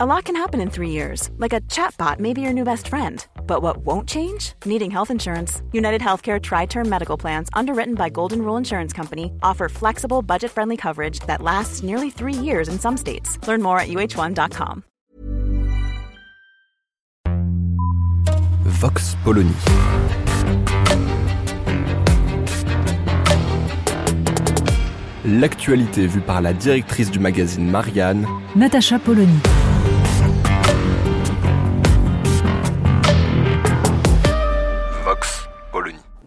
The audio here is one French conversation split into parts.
A lot can happen in three years, like a chatbot may be your new best friend. But what won't change? Needing health insurance. United Healthcare Tri Term Medical Plans, underwritten by Golden Rule Insurance Company, offer flexible, budget friendly coverage that lasts nearly three years in some states. Learn more at uh1.com. Vox Polony. L'actualité vue par la directrice du magazine Marianne, Natacha Polony.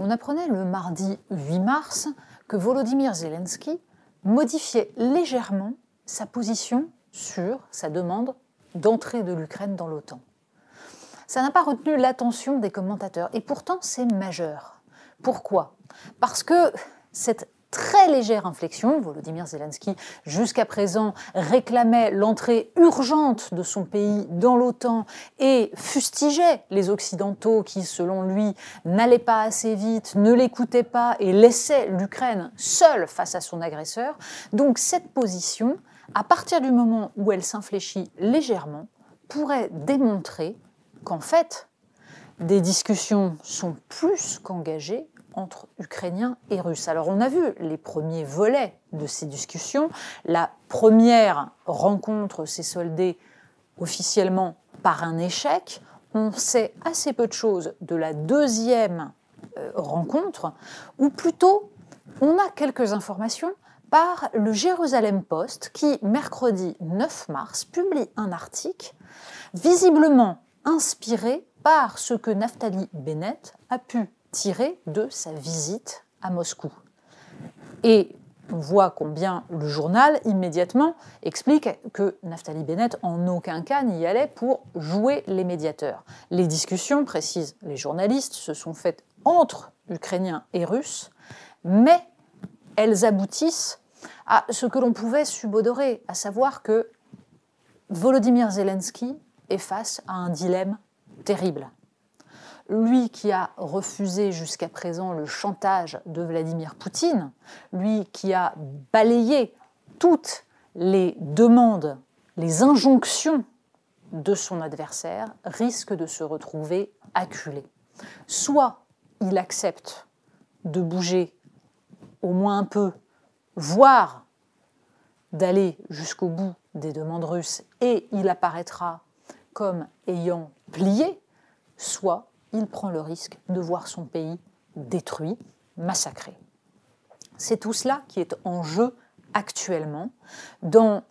On apprenait le mardi 8 mars que Volodymyr Zelensky modifiait légèrement sa position sur sa demande d'entrée de l'Ukraine dans l'OTAN. Ça n'a pas retenu l'attention des commentateurs et pourtant c'est majeur. Pourquoi? Parce que cette très légère inflexion. Volodymyr Zelensky, jusqu'à présent, réclamait l'entrée urgente de son pays dans l'OTAN et fustigeait les Occidentaux qui, selon lui, n'allaient pas assez vite, ne l'écoutaient pas et laissaient l'Ukraine seule face à son agresseur. Donc cette position, à partir du moment où elle s'infléchit légèrement, pourrait démontrer qu'en fait, des discussions sont plus qu'engagées entre Ukrainiens et Russes. Alors on a vu les premiers volets de ces discussions. La première rencontre s'est soldée officiellement par un échec. On sait assez peu de choses de la deuxième euh, rencontre, ou plutôt on a quelques informations par le Jérusalem Post qui, mercredi 9 mars, publie un article visiblement inspiré par ce que Naftali Bennett a pu tiré de sa visite à Moscou. Et on voit combien le journal immédiatement explique que Naftali Bennett en aucun cas n'y allait pour jouer les médiateurs. Les discussions, précisent les journalistes, se sont faites entre Ukrainiens et Russes, mais elles aboutissent à ce que l'on pouvait subodorer, à savoir que Volodymyr Zelensky est face à un dilemme terrible lui qui a refusé jusqu'à présent le chantage de Vladimir Poutine, lui qui a balayé toutes les demandes, les injonctions de son adversaire, risque de se retrouver acculé. Soit il accepte de bouger au moins un peu, voire d'aller jusqu'au bout des demandes russes, et il apparaîtra comme ayant plié, soit il prend le risque de voir son pays détruit, massacré. C'est tout cela qui est en jeu actuellement dans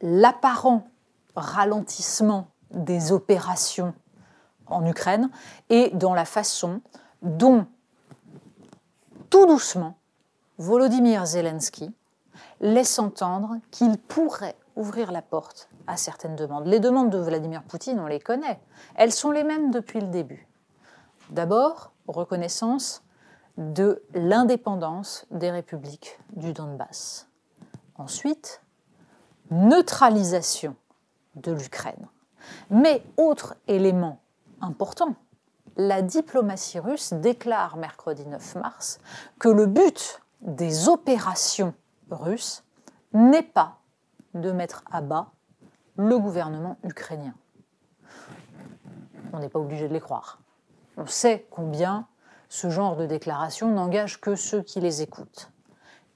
l'apparent ralentissement des opérations en Ukraine et dans la façon dont, tout doucement, Volodymyr Zelensky laisse entendre qu'il pourrait ouvrir la porte à certaines demandes. Les demandes de Vladimir Poutine, on les connaît. Elles sont les mêmes depuis le début. D'abord, reconnaissance de l'indépendance des républiques du Donbass. Ensuite, neutralisation de l'Ukraine. Mais autre élément important, la diplomatie russe déclare mercredi 9 mars que le but des opérations russes n'est pas de mettre à bas le gouvernement ukrainien. On n'est pas obligé de les croire. On sait combien ce genre de déclaration n'engage que ceux qui les écoutent.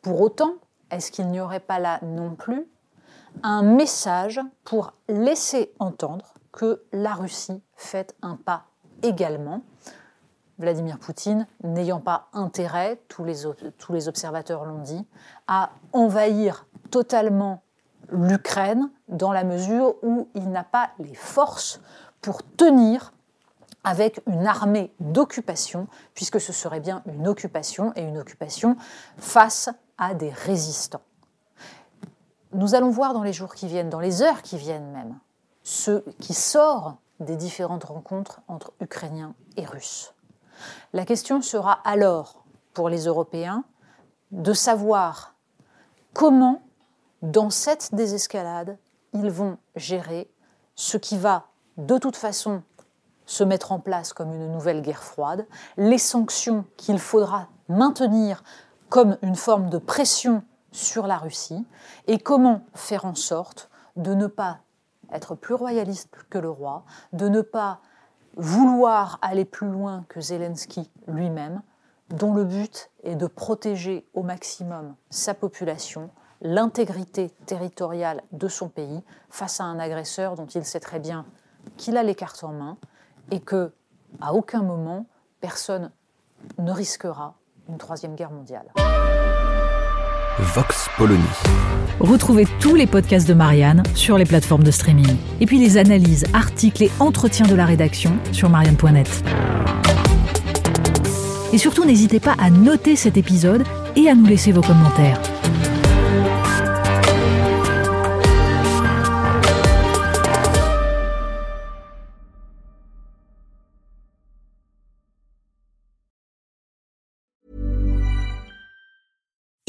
Pour autant, est-ce qu'il n'y aurait pas là non plus un message pour laisser entendre que la Russie fait un pas également Vladimir Poutine n'ayant pas intérêt, tous les, tous les observateurs l'ont dit, à envahir totalement l'Ukraine dans la mesure où il n'a pas les forces pour tenir avec une armée d'occupation, puisque ce serait bien une occupation et une occupation face à des résistants. Nous allons voir dans les jours qui viennent, dans les heures qui viennent même, ce qui sort des différentes rencontres entre Ukrainiens et Russes. La question sera alors, pour les Européens, de savoir comment dans cette désescalade, ils vont gérer ce qui va de toute façon se mettre en place comme une nouvelle guerre froide, les sanctions qu'il faudra maintenir comme une forme de pression sur la Russie, et comment faire en sorte de ne pas être plus royaliste que le roi, de ne pas vouloir aller plus loin que Zelensky lui-même, dont le but est de protéger au maximum sa population, l'intégrité territoriale de son pays face à un agresseur dont il sait très bien qu'il a les cartes en main et que, à aucun moment, personne ne risquera une troisième guerre mondiale. Vox Polony. Retrouvez tous les podcasts de Marianne sur les plateformes de streaming. Et puis les analyses, articles et entretiens de la rédaction sur marianne.net. Et surtout, n'hésitez pas à noter cet épisode et à nous laisser vos commentaires.